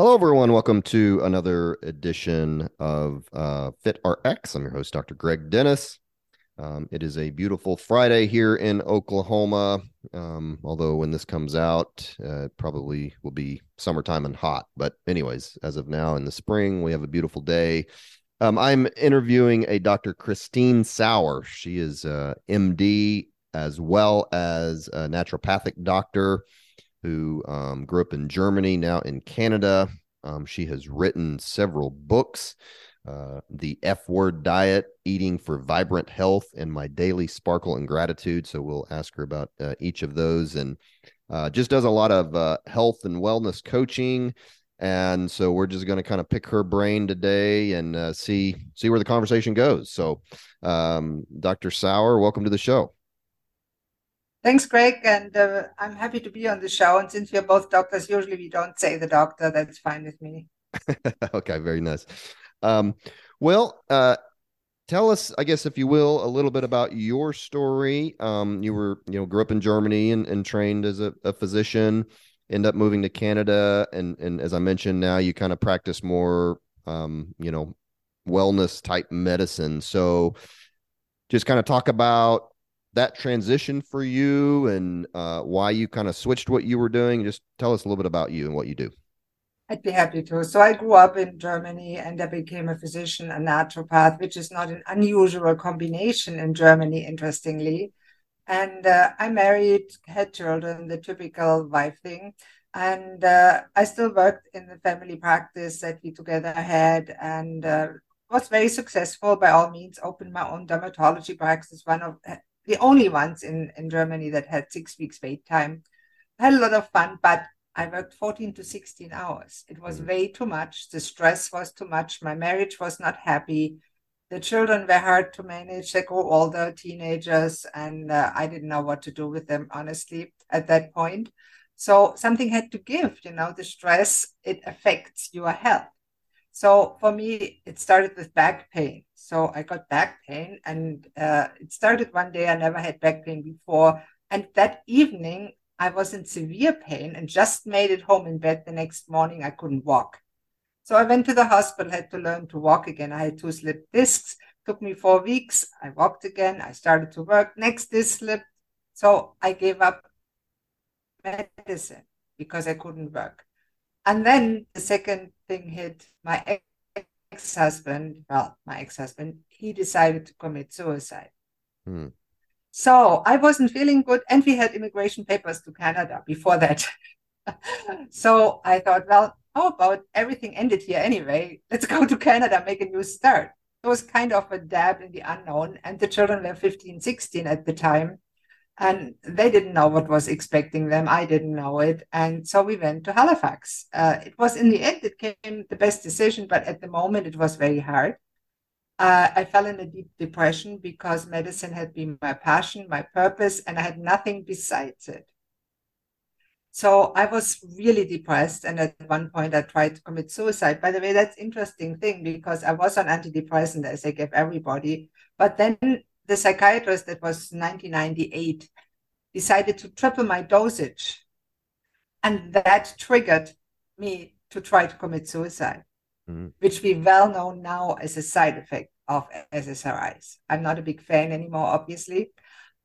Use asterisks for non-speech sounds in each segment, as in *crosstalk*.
Hello, everyone. Welcome to another edition of uh, Fit RX. I'm your host, Dr. Greg Dennis. Um, it is a beautiful Friday here in Oklahoma. Um, although when this comes out, uh, it probably will be summertime and hot. But, anyways, as of now in the spring, we have a beautiful day. Um, I'm interviewing a Dr. Christine Sauer. She is a MD as well as a naturopathic doctor who um, grew up in Germany, now in Canada. Um, she has written several books uh, The F Word Diet, Eating for Vibrant Health, and My Daily Sparkle and Gratitude. So we'll ask her about uh, each of those and uh, just does a lot of uh, health and wellness coaching. And so we're just going to kind of pick her brain today and uh, see see where the conversation goes. So, um, Dr. Sauer, welcome to the show. Thanks, Greg. And uh, I'm happy to be on the show. And since we're both doctors, usually we don't say the doctor. That's fine with me. *laughs* okay, very nice. Um, well, uh, tell us, I guess, if you will, a little bit about your story. Um, you were, you know, grew up in Germany and, and trained as a, a physician, end up moving to Canada. And, and as I mentioned, now you kind of practice more, um, you know, wellness type medicine. So just kind of talk about that transition for you and uh, why you kind of switched what you were doing. Just tell us a little bit about you and what you do. I'd be happy to. So I grew up in Germany and I became a physician, a naturopath, which is not an unusual combination in Germany, interestingly. And uh, I married, had children, the typical wife thing. And uh, I still worked in the family practice that we together had and uh, was very successful by all means, opened my own dermatology practice, one of the only ones in, in Germany that had six weeks wait time. I had a lot of fun, but I worked 14 to 16 hours. It was mm. way too much. The stress was too much. My marriage was not happy. The children were hard to manage. They grew older, teenagers, and uh, I didn't know what to do with them, honestly, at that point. So something had to give. You know, the stress, it affects your health. So for me, it started with back pain. So I got back pain, and uh, it started one day. I never had back pain before. And that evening, I was in severe pain and just made it home in bed the next morning. I couldn't walk. So I went to the hospital, had to learn to walk again. I had two slip discs. Took me four weeks. I walked again. I started to work. Next disc slipped. So I gave up medicine because I couldn't work. And then the second thing hit my ex husband. Well, my ex husband, he decided to commit suicide. Hmm. So I wasn't feeling good. And we had immigration papers to Canada before that. *laughs* so I thought, well, how about everything ended here anyway? Let's go to Canada, make a new start. It was kind of a dab in the unknown. And the children were 15, 16 at the time and they didn't know what was expecting them. I didn't know it, and so we went to Halifax. Uh, it was in the end it came the best decision, but at the moment it was very hard. Uh, I fell in a deep depression because medicine had been my passion, my purpose, and I had nothing besides it. So I was really depressed, and at one point I tried to commit suicide. By the way, that's interesting thing because I was on antidepressant as I gave everybody, but then the psychiatrist that was 1998 decided to triple my dosage. And that triggered me to try to commit suicide, mm-hmm. which we well know now as a side effect of SSRIs. I'm not a big fan anymore, obviously.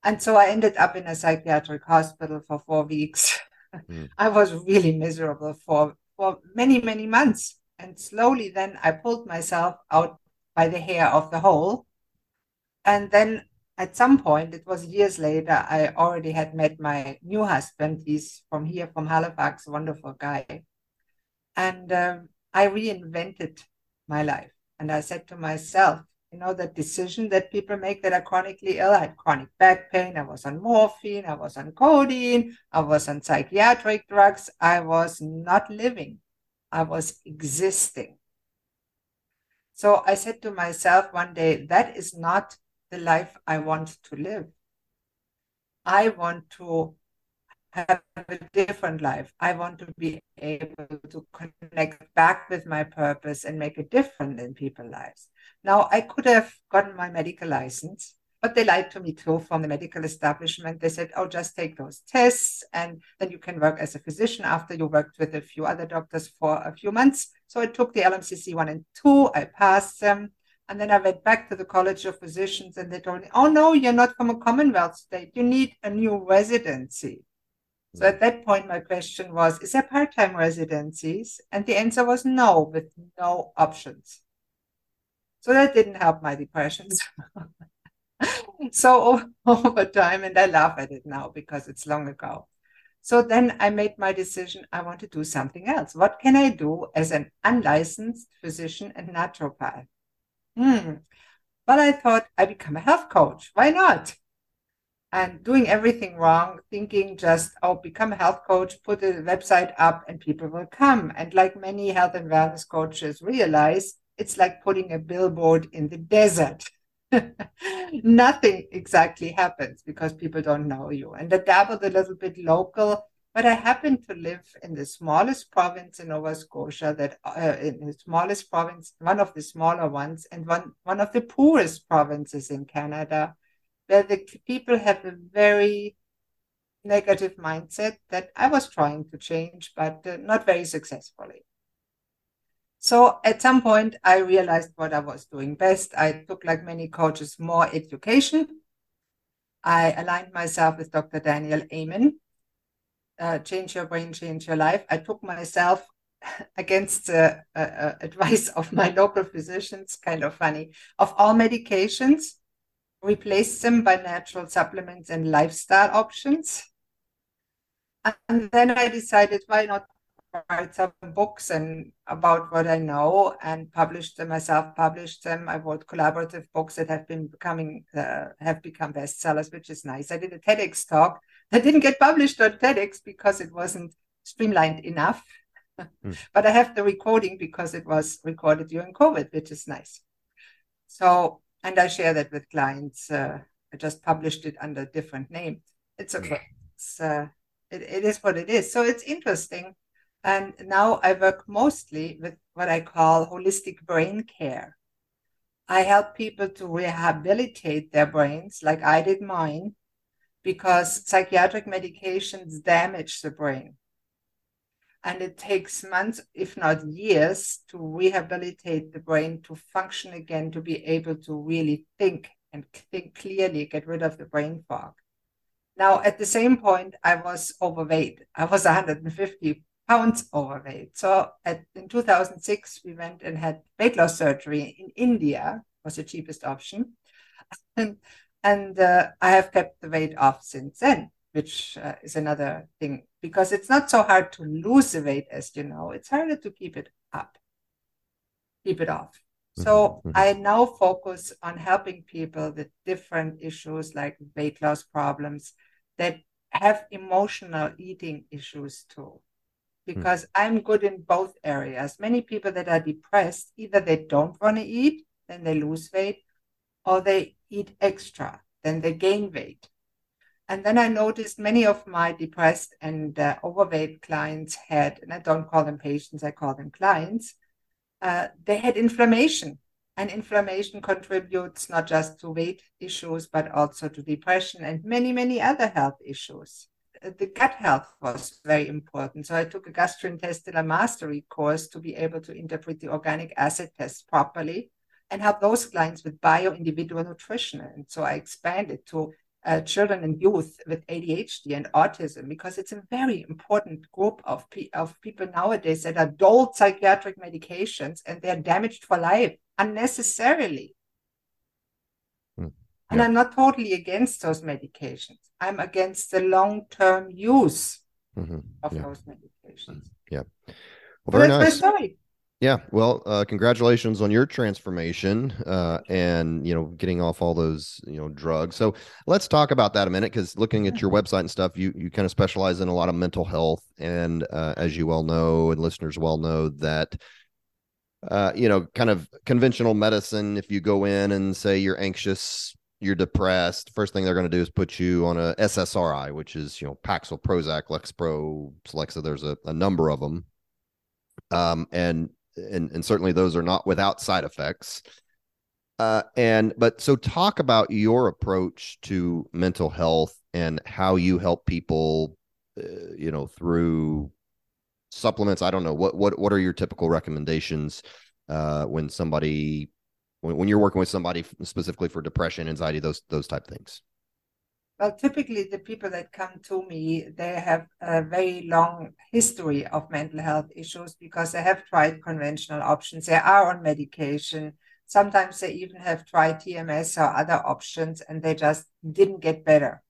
And so I ended up in a psychiatric hospital for four weeks. *laughs* Mm. I was really miserable for, for many, many months. And slowly then I pulled myself out by the hair of the hole and then at some point, it was years later, I already had met my new husband. He's from here, from Halifax, wonderful guy. And um, I reinvented my life. And I said to myself, You know, the decision that people make that are chronically ill. I had chronic back pain. I was on morphine. I was on codeine. I was on psychiatric drugs. I was not living. I was existing. So I said to myself one day, that is not the life I want to live. I want to have a different life. I want to be able to connect back with my purpose and make a difference in people's lives. Now, I could have gotten my medical license, but they lied to me too from the medical establishment. They said, oh, just take those tests and then you can work as a physician after you worked with a few other doctors for a few months. So I took the LMCC one and two, I passed them. And then I went back to the College of Physicians and they told me, oh, no, you're not from a Commonwealth state. You need a new residency. So at that point, my question was, is there part-time residencies? And the answer was no, with no options. So that didn't help my depression. *laughs* so *laughs* over time, and I laugh at it now because it's long ago. So then I made my decision. I want to do something else. What can I do as an unlicensed physician and naturopath? Hmm. But I thought I become a health coach. Why not? and doing everything wrong, thinking just, oh, become a health coach, put a website up, and people will come. And like many health and wellness coaches realize, it's like putting a billboard in the desert. *laughs* Nothing exactly happens because people don't know you. And I dabbled a little bit local, but I happen to live in the smallest province in Nova Scotia, that uh, in the smallest province, one of the smaller ones, and one, one of the poorest provinces in Canada where the people have a very negative mindset that I was trying to change, but uh, not very successfully. So at some point, I realized what I was doing best. I took, like many coaches, more education. I aligned myself with Dr. Daniel Amen. Uh, change your brain, change your life. I took myself *laughs* against the uh, uh, advice of my local physicians, kind of funny, of all medications replace them by natural supplements and lifestyle options. And then I decided why not write some books and about what I know and publish them myself, published them. I wrote collaborative books that have been becoming uh, have become bestsellers, which is nice. I did a TEDx talk that didn't get published on TEDx because it wasn't streamlined enough. Mm. *laughs* but I have the recording because it was recorded during COVID, which is nice. So and I share that with clients. Uh, I just published it under a different name. It's okay. It's, uh, it, it is what it is. So it's interesting. And now I work mostly with what I call holistic brain care. I help people to rehabilitate their brains like I did mine because psychiatric medications damage the brain and it takes months, if not years, to rehabilitate the brain to function again, to be able to really think and think clearly, get rid of the brain fog. Now, at the same point, I was overweight. I was 150 pounds overweight. So at, in 2006, we went and had weight loss surgery in India, was the cheapest option. And, *laughs* and uh, I have kept the weight off since then which uh, is another thing. Because it's not so hard to lose the weight as you know. It's harder to keep it up. Keep it off. So mm-hmm. i now focus on helping people with different issues like weight loss problems that have emotional eating issues too. Because mm-hmm. i'm good in both areas. Many people that are depressed either they don't want to eat then they lose weight or they eat extra then they gain weight and then I noticed many of my depressed and uh, overweight clients had, and I don't call them patients, I call them clients, uh, they had inflammation. And inflammation contributes not just to weight issues, but also to depression and many, many other health issues. Uh, the gut health was very important. So I took a gastrointestinal mastery course to be able to interpret the organic acid test properly and help those clients with bio individual nutrition. And so I expanded to uh, children and youth with ADHD and autism because it's a very important group of, pe- of people nowadays that are doled psychiatric medications and they're damaged for life unnecessarily. Mm. And I'm not totally against those medications. I'm against the long term use mm-hmm. of yeah. those medications. Yeah. Well, very nice. Yeah, well, uh, congratulations on your transformation uh, and you know getting off all those you know drugs. So let's talk about that a minute because looking at your website and stuff, you you kind of specialize in a lot of mental health, and uh, as you well know, and listeners well know that uh, you know kind of conventional medicine. If you go in and say you're anxious, you're depressed, first thing they're going to do is put you on a SSRI, which is you know Paxil, Prozac, Lexapro, Celexa. There's a, a number of them. Um, and and and certainly those are not without side effects. Uh, and but so talk about your approach to mental health and how you help people, uh, you know, through supplements. I don't know what what what are your typical recommendations uh, when somebody when, when you're working with somebody specifically for depression, anxiety, those those type things. Well, typically the people that come to me, they have a very long history of mental health issues because they have tried conventional options. They are on medication. Sometimes they even have tried TMS or other options and they just didn't get better.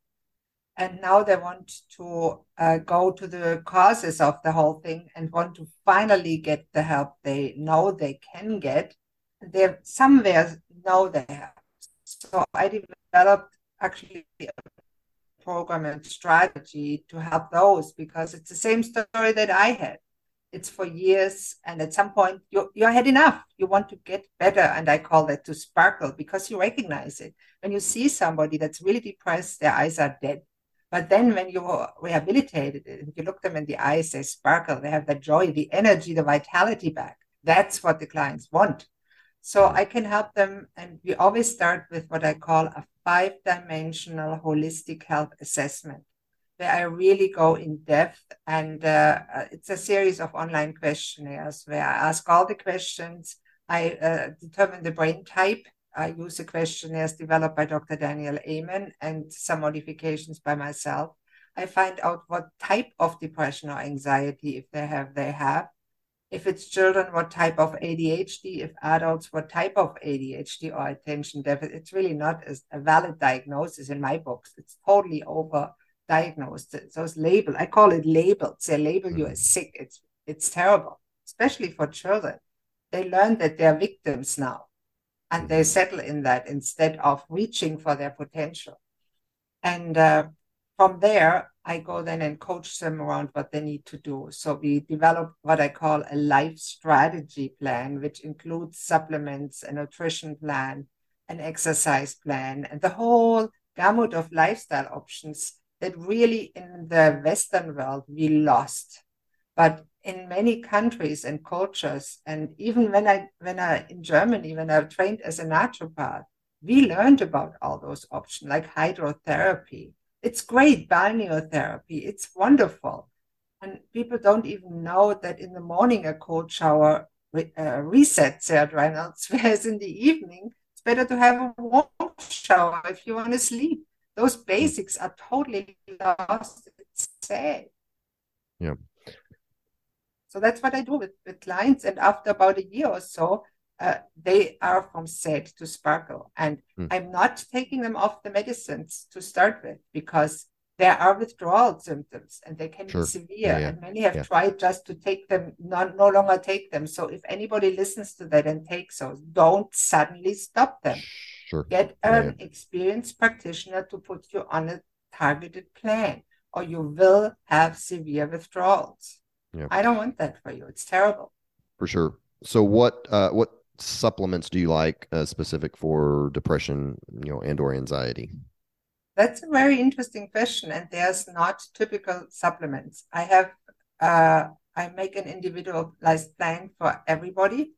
And now they want to uh, go to the causes of the whole thing and want to finally get the help they know they can get. They somewhere know they have. So I developed actually a program and strategy to help those because it's the same story that I had. It's for years, and at some point you you had enough. You want to get better, and I call that to sparkle because you recognize it when you see somebody that's really depressed. Their eyes are dead, but then when you rehabilitate it, you look them in the eyes, they sparkle. They have the joy, the energy, the vitality back. That's what the clients want. So I can help them, and we always start with what I call a five dimensional holistic health assessment, where I really go in depth. And uh, uh, it's a series of online questionnaires where I ask all the questions. I uh, determine the brain type. I use the questionnaires developed by Dr. Daniel Amen and some modifications by myself. I find out what type of depression or anxiety, if they have, they have if it's children, what type of ADHD, if adults, what type of ADHD or attention deficit. It's really not a, valid diagnosis in my books. It's totally over diagnosed. Those label, I call it labeled. They label mm-hmm. you as sick. It's it's terrible, especially for children. They learn that they're victims now, and they mm-hmm. settle in that instead of reaching for their potential. And uh, from there, I go then and coach them around what they need to do. So we develop what I call a life strategy plan, which includes supplements, a nutrition plan, an exercise plan, and the whole gamut of lifestyle options that really in the Western world we lost. But in many countries and cultures, and even when I when I in Germany, when I trained as a naturopath, we learned about all those options like hydrotherapy, it's great balneotherapy. It's wonderful. And people don't even know that in the morning a cold shower re- uh, resets their adrenals, whereas *laughs* in the evening it's better to have a warm shower if you want to sleep. Those basics are totally lost. It's sad. Yeah. So that's what I do with, with clients. And after about a year or so, uh, they are from sad to sparkle. And mm. I'm not taking them off the medicines to start with because there are withdrawal symptoms and they can sure. be severe. Yeah, yeah. And many have yeah. tried just to take them, not, no longer take them. So if anybody listens to that and takes those, don't suddenly stop them. Sure. Get an experienced practitioner to put you on a targeted plan or you will have severe withdrawals. I don't want that for you. It's terrible. For sure. So what uh, what supplements do you like uh, specific for depression, you know, and or anxiety? That's a very interesting question, and there's not typical supplements. I have uh, I make an individualized plan for everybody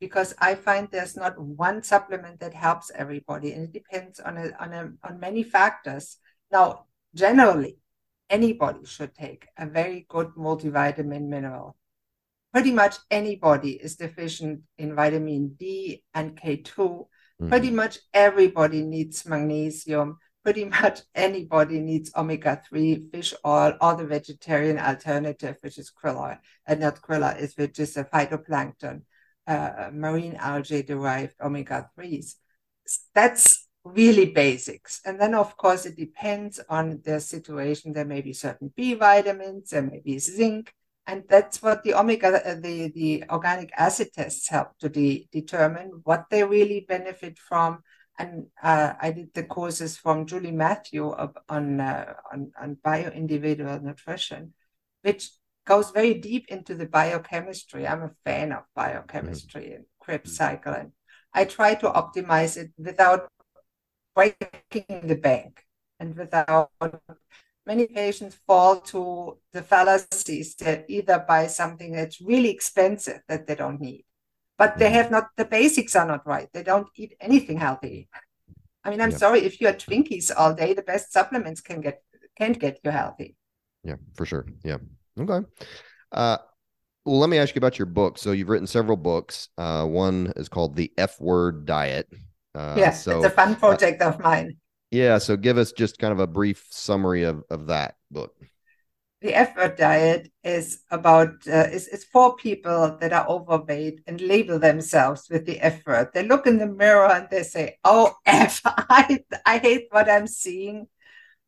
because I find there's not one supplement that helps everybody, and it depends on a, on a, on many factors. Now, generally, anybody should take a very good multivitamin mineral pretty much anybody is deficient in vitamin D and K2. Mm-hmm. Pretty much everybody needs magnesium. Pretty much anybody needs omega 3 fish oil or the vegetarian alternative, which is krill oil, and not krill oil, which is a phytoplankton, uh, marine algae derived omega 3s. That's really basics. And then, of course, it depends on the situation. There may be certain B vitamins, there may be zinc, And that's what the omega, uh, the, the organic acid tests help to de- determine what they really benefit from. And uh, I did the courses from Julie Matthew on, uh, on, on bio-individual nutrition, which goes very deep into the biochemistry. I'm a fan of biochemistry mm-hmm. and Krebs cycle. And I try to optimize it without breaking the bank and without many patients fall to the fallacies that either buy something that's really expensive that they don't need, but they mm-hmm. have not, the basics are not right. They don't eat anything healthy. I mean, I'm yeah. sorry, if you are Twinkies all day, the best supplements can get, can't get you healthy. Yeah, for sure. Yeah. Okay. Uh, well, let me ask you about your book. So you've written several books. Uh, one is called The F Word Diet. Uh, yes, so, it's a fun project of mine. Yeah, so give us just kind of a brief summary of, of that book. The F word diet is about uh, is, is for people that are overweight and label themselves with the F word. They look in the mirror and they say, "Oh F, *laughs* I I hate what I'm seeing.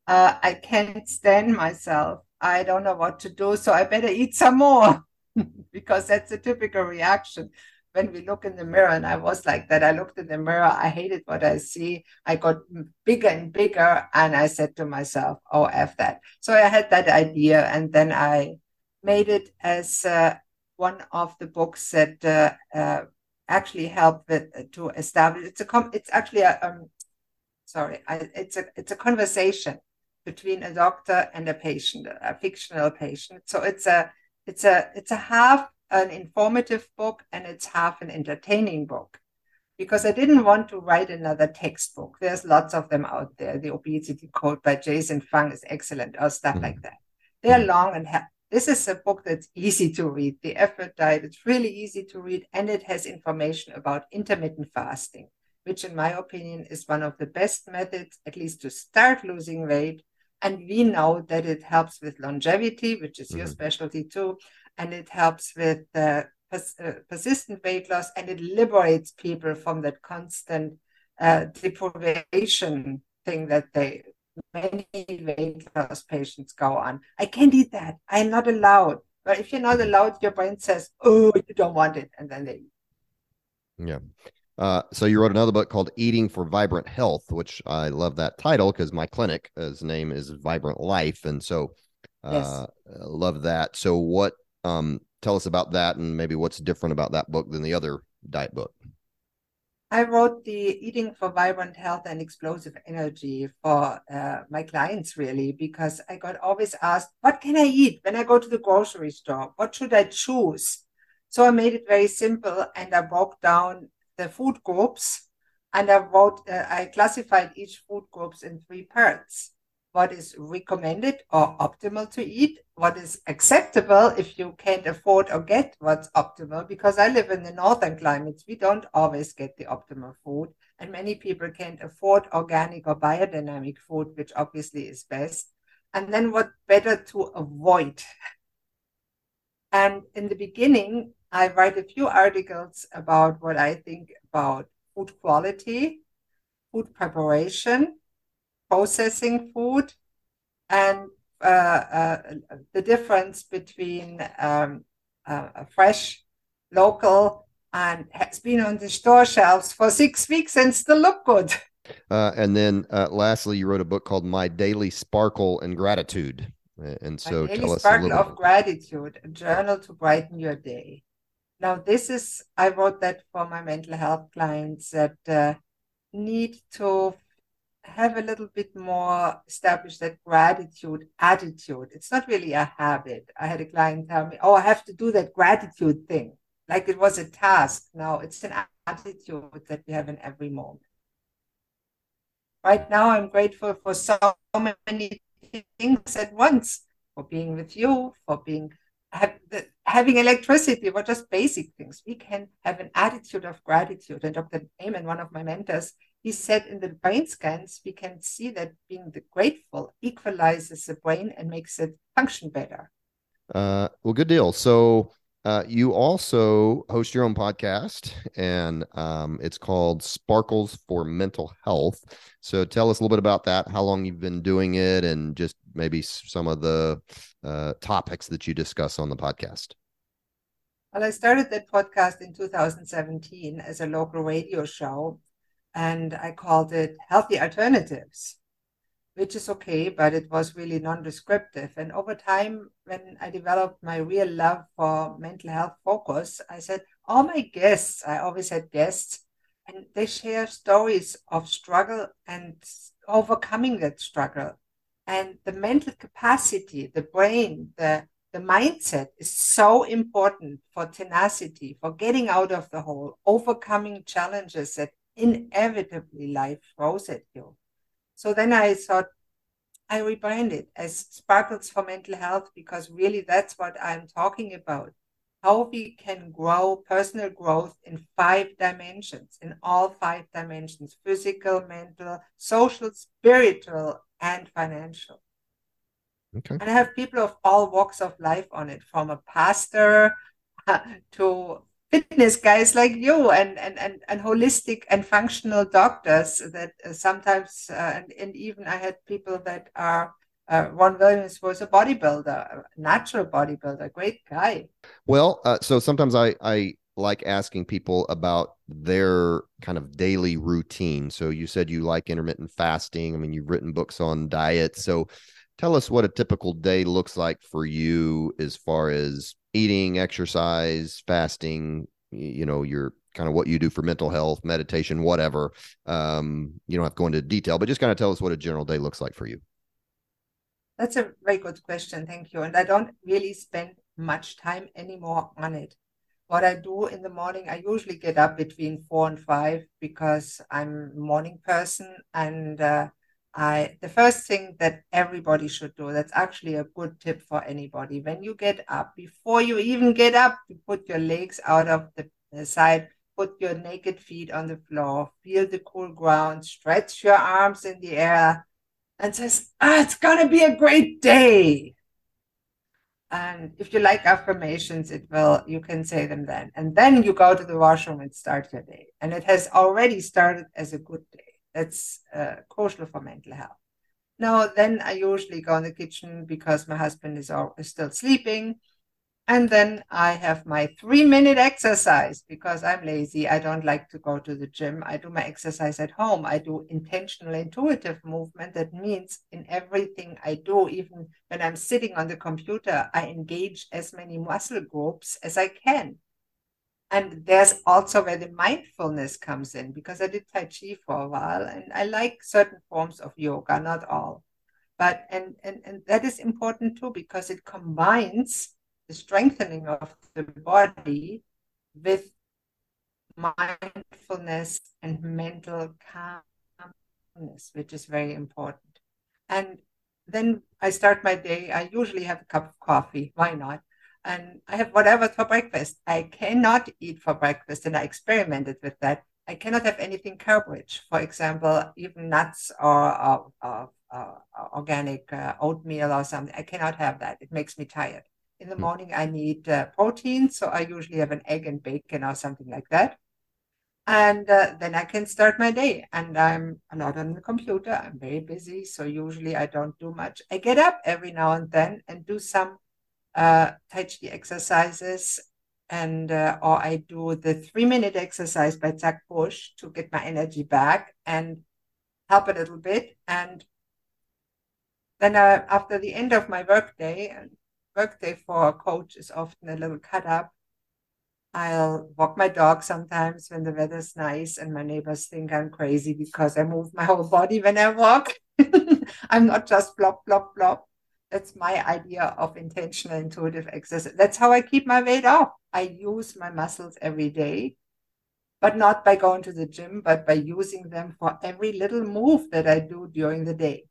Uh, I can't stand myself. I don't know what to do, so I better eat some more." *laughs* because that's a typical reaction when we look in the mirror and i was like that i looked in the mirror i hated what i see i got bigger and bigger and i said to myself oh f that. So i had that idea and then i made it as uh, one of the books that uh, uh, actually helped with, uh, to establish it's a com- it's actually a um, sorry I, it's a it's a conversation between a doctor and a patient a fictional patient. So it's a it's a it's a half an informative book and it's half an entertaining book because I didn't want to write another textbook. There's lots of them out there. The Obesity Code by Jason Fung is excellent, or stuff mm-hmm. like that. They're mm-hmm. long and ha- this is a book that's easy to read. The F Word Diet, it's really easy to read, and it has information about intermittent fasting, which, in my opinion, is one of the best methods, at least to start losing weight. And we know that it helps with longevity, which is mm-hmm. your specialty too, and it helps with uh, pers- uh, persistent weight loss and it liberates people from that constant uh, deprivation thing that they many weight loss patients go on. I can't eat that. I'm not allowed. But if you're not allowed, your brain says, "Oh, you don't want it," and then they. Yeah. Uh, so you wrote another book called Eating for Vibrant Health, which I love that title because my clinic, his name is Vibrant Life, and so uh, yes. love that. So what um, tell us about that and maybe what's different about that book than the other diet book. I wrote the Eating for Vibrant Health and Explosive Energy for uh, my clients, really, because I got always asked, What can I eat when I go to the grocery store? What should I choose? So I made it very simple and I broke down the food groups and I wrote, uh, I classified each food groups in three parts what is recommended or optimal to eat, what is acceptable if you can't afford or get what's optimal. Because I live in the northern climates, we don't always get the optimal food, and many people can't afford organic or biodynamic food, which obviously is best. And then what better to avoid? And in the beginning, I write a few articles about what I think about food quality, food preparation, processing food and uh, uh, the difference between um, uh, fresh, local, and has been on the store shelves for six weeks and still look good. Uh, and then uh, lastly, you wrote a book called My Daily Sparkle and Gratitude. And so My tell us Sparkle a little of Gratitude, a journal to brighten your day. Now, this is, I wrote that for my mental health clients that uh, need to have a little bit more established that gratitude attitude. It's not really a habit. I had a client tell me, Oh, I have to do that gratitude thing. Like it was a task. No, it's an attitude that we have in every moment. Right now, I'm grateful for so many things at once for being with you, for being have having electricity, were just basic things. We can have an attitude of gratitude. And Dr. Amen, one of my mentors, he said in the brain scans, we can see that being grateful equalizes the brain and makes it function better. Uh, well, good deal. So Uh, you also host your own podcast, and um, it's called Sparkles for Mental Health. So tell us a little bit about that, how long you've been doing it, and just maybe some of the uh, topics that you discuss on the podcast. Well, I started that podcast in 2017 as a local radio show, and I called it Healthy Alternatives which is okay, but it was really non-descriptive. And over time, when I developed my real love for mental health focus, I said, all my guests, I always had guests, and they share stories of struggle and overcoming that struggle. And the mental capacity, the brain, the the mindset is so important for tenacity, for getting out of the hole, overcoming challenges that inevitably life throws at you. So then I thought I rebranded as Sparkles for Mental Health because really that's what I'm talking about. How we can grow personal growth in five dimensions, in all five dimensions physical, mental, social, spiritual, and financial. Okay. And I have people of all walks of life on it, from a pastor *laughs* to fitness guys like you and and and, and holistic and functional doctors that uh, sometimes uh, and, and even i had people that are uh, Ron Williams was a bodybuilder, a natural bodybuilder, great guy. Well, uh, so sometimes I I like asking people about their kind of daily routine. So you said you like intermittent fasting. I mean, you've written books on diet. So tell us what a typical day looks like for you as far as eating, exercise, fasting, you know, your kind of what you do for mental health, meditation, whatever. Um, you don't have to go into detail, but just kind of tell us what a general day looks like for you. That's a very good question. Thank you. And I don't really spend much time anymore on it. What I do in the morning, I usually get up between four and five because I'm a morning person and uh, I the first thing that everybody should do, that's actually a good tip for anybody. When you get up, before you even get up, you put your legs out of the, the side, put your naked feet on the floor, feel the cool ground, stretch your arms in the air, and says, ah, it's gonna be a great day. And if you like affirmations, it will, you can say them then. And then you go to the washroom and start your day. And it has already started as a good day. That's uh, crucial for mental health. Now, then I usually go in the kitchen because my husband is, all, is still sleeping. And then I have my three minute exercise because I'm lazy. I don't like to go to the gym. I do my exercise at home. I do intentional intuitive movement. That means in everything I do, even when I'm sitting on the computer, I engage as many muscle groups as I can. And there's also where the mindfulness comes in because I did Tai Chi for a while and I like certain forms of yoga, not all. But and, and, and that is important too because it combines the strengthening of the body with mindfulness and mental calmness, which is very important. And then I start my day. I usually have a cup of coffee. Why not? And I have whatever for breakfast. I cannot eat for breakfast, and I experimented with that. I cannot have anything carb rich, for example, even nuts or, or, or, or organic uh, oatmeal or something. I cannot have that. It makes me tired. In the hmm. morning, I need uh, protein, so I usually have an egg and bacon or something like that. And uh, then I can start my day. And I'm not on the computer. I'm very busy, so usually I don't do much. I get up every now and then and do some uh, Tai Chi exercises, and uh, or I do the three minute exercise by Zach Bush to get my energy back and help a little bit. And then uh, after the end of my workday, and workday for a coach is often a little cut up. I'll walk my dog sometimes when the weather's nice and my neighbors think I'm crazy because I move my whole body when I walk. *laughs* I'm not just flop, flop, flop. That's my idea of intentional intuitive exercise. That's how I keep my weight off. I use my muscles every day, but not by going to the gym, but by using them for every little move that I do during the day.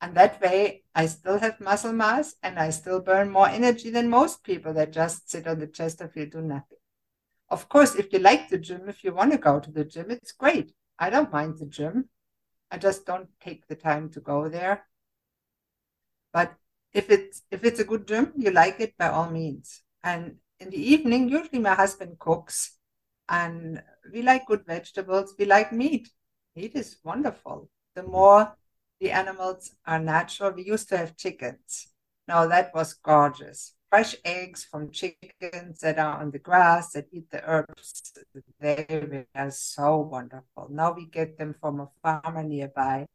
And that way, I still have muscle mass and I still burn more energy than most people that just sit on the Chesterfield do nothing. Of course, if you like the gym, if you want to go to the gym, it's great. I don't mind the gym. I just don't take the time to go there. But if it's if it's a good gym, you like it by all means. And in the evening, usually my husband cooks, and we like good vegetables. We like meat. Meat is wonderful. The more the animals are natural, we used to have chickens. Now that was gorgeous. Fresh eggs from chickens that are on the grass that eat the herbs. They are so wonderful. Now we get them from a farmer nearby.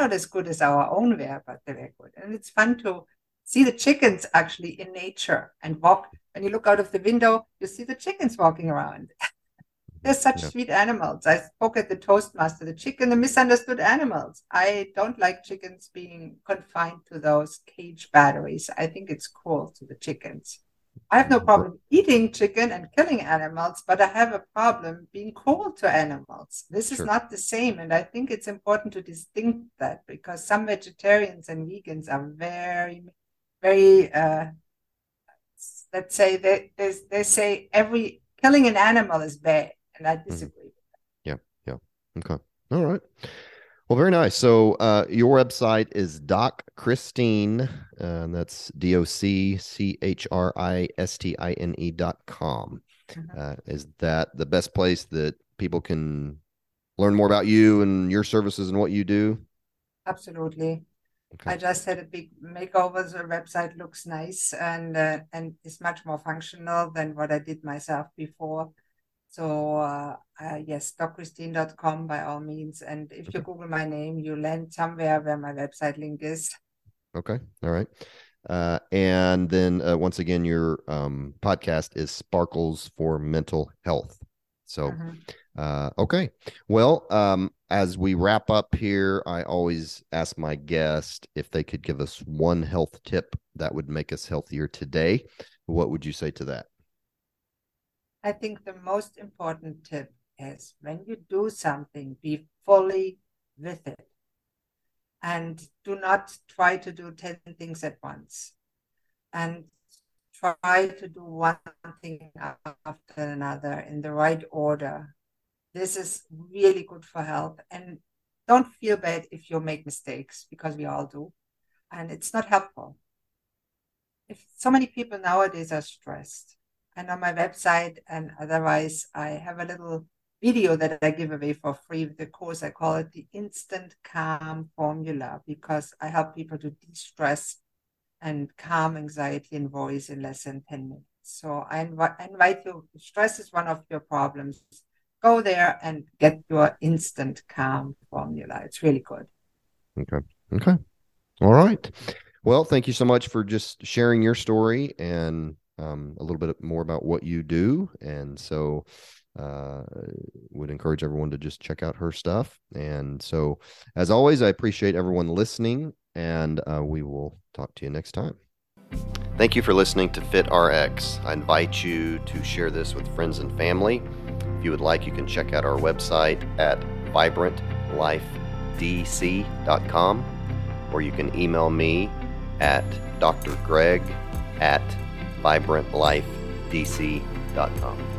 Not as good as our own were, but they were good. And it's fun to see the chickens actually in nature and walk. When you look out of the window, you see the chickens walking around. *laughs* They're such yeah. sweet animals. I spoke at the Toastmaster, the chicken, the misunderstood animals. I don't like chickens being confined to those cage batteries. I think it's cruel to the chickens. I have no problem eating chicken and killing animals, but I have a problem being cruel to animals. This sure. is not the same. And I think it's important to distinct that because some vegetarians and vegans are very, very, uh, let's say, they, they, they say every killing an animal is bad and I mm-hmm. disagree. Mm-hmm. Yeah, yeah. Okay. All right. Well, very nice. So, uh, your website is Doc Christine, and that's D O C C H R I S T I N E dot com. Mm-hmm. Uh, is that the best place that people can learn more about you and your services and what you do? Absolutely. Okay. I just had a big makeover. The website looks nice and uh, and is much more functional than what I did myself before. So uh, uh, yes, docchristine.com by all means. And if you Google my name, you land somewhere where my website link is. Okay. All right. Uh, and then uh, once again, your um, podcast is Sparkles for Mental Health. So, mm-hmm. uh, okay. Well, um, as we wrap up here, I always ask my guest if they could give us one health tip that would make us healthier today. What would you say to that? I think the most important tip is when you do something, be fully with it and do not try to do 10 things at once and try to do one thing after another in the right order. This is really good for health. And don't feel bad if you make mistakes because we all do. And it's not helpful. If so many people nowadays are stressed, and on my website. And otherwise, I have a little video that I give away for free with the course. I call it the Instant Calm Formula because I help people to de stress and calm anxiety and voice in less than 10 minutes. So I, inv- I invite you, stress is one of your problems. Go there and get your instant calm formula. It's really good. Okay. Okay. All right. Well, thank you so much for just sharing your story and um, a little bit more about what you do. And so, uh, would encourage everyone to just check out her stuff. And so, as always, I appreciate everyone listening, and uh, we will talk to you next time. Thank you for listening to Fit RX. I invite you to share this with friends and family. If you would like, you can check out our website at vibrantlifedc.com or you can email me at drgreg at vibrantlifedc.com.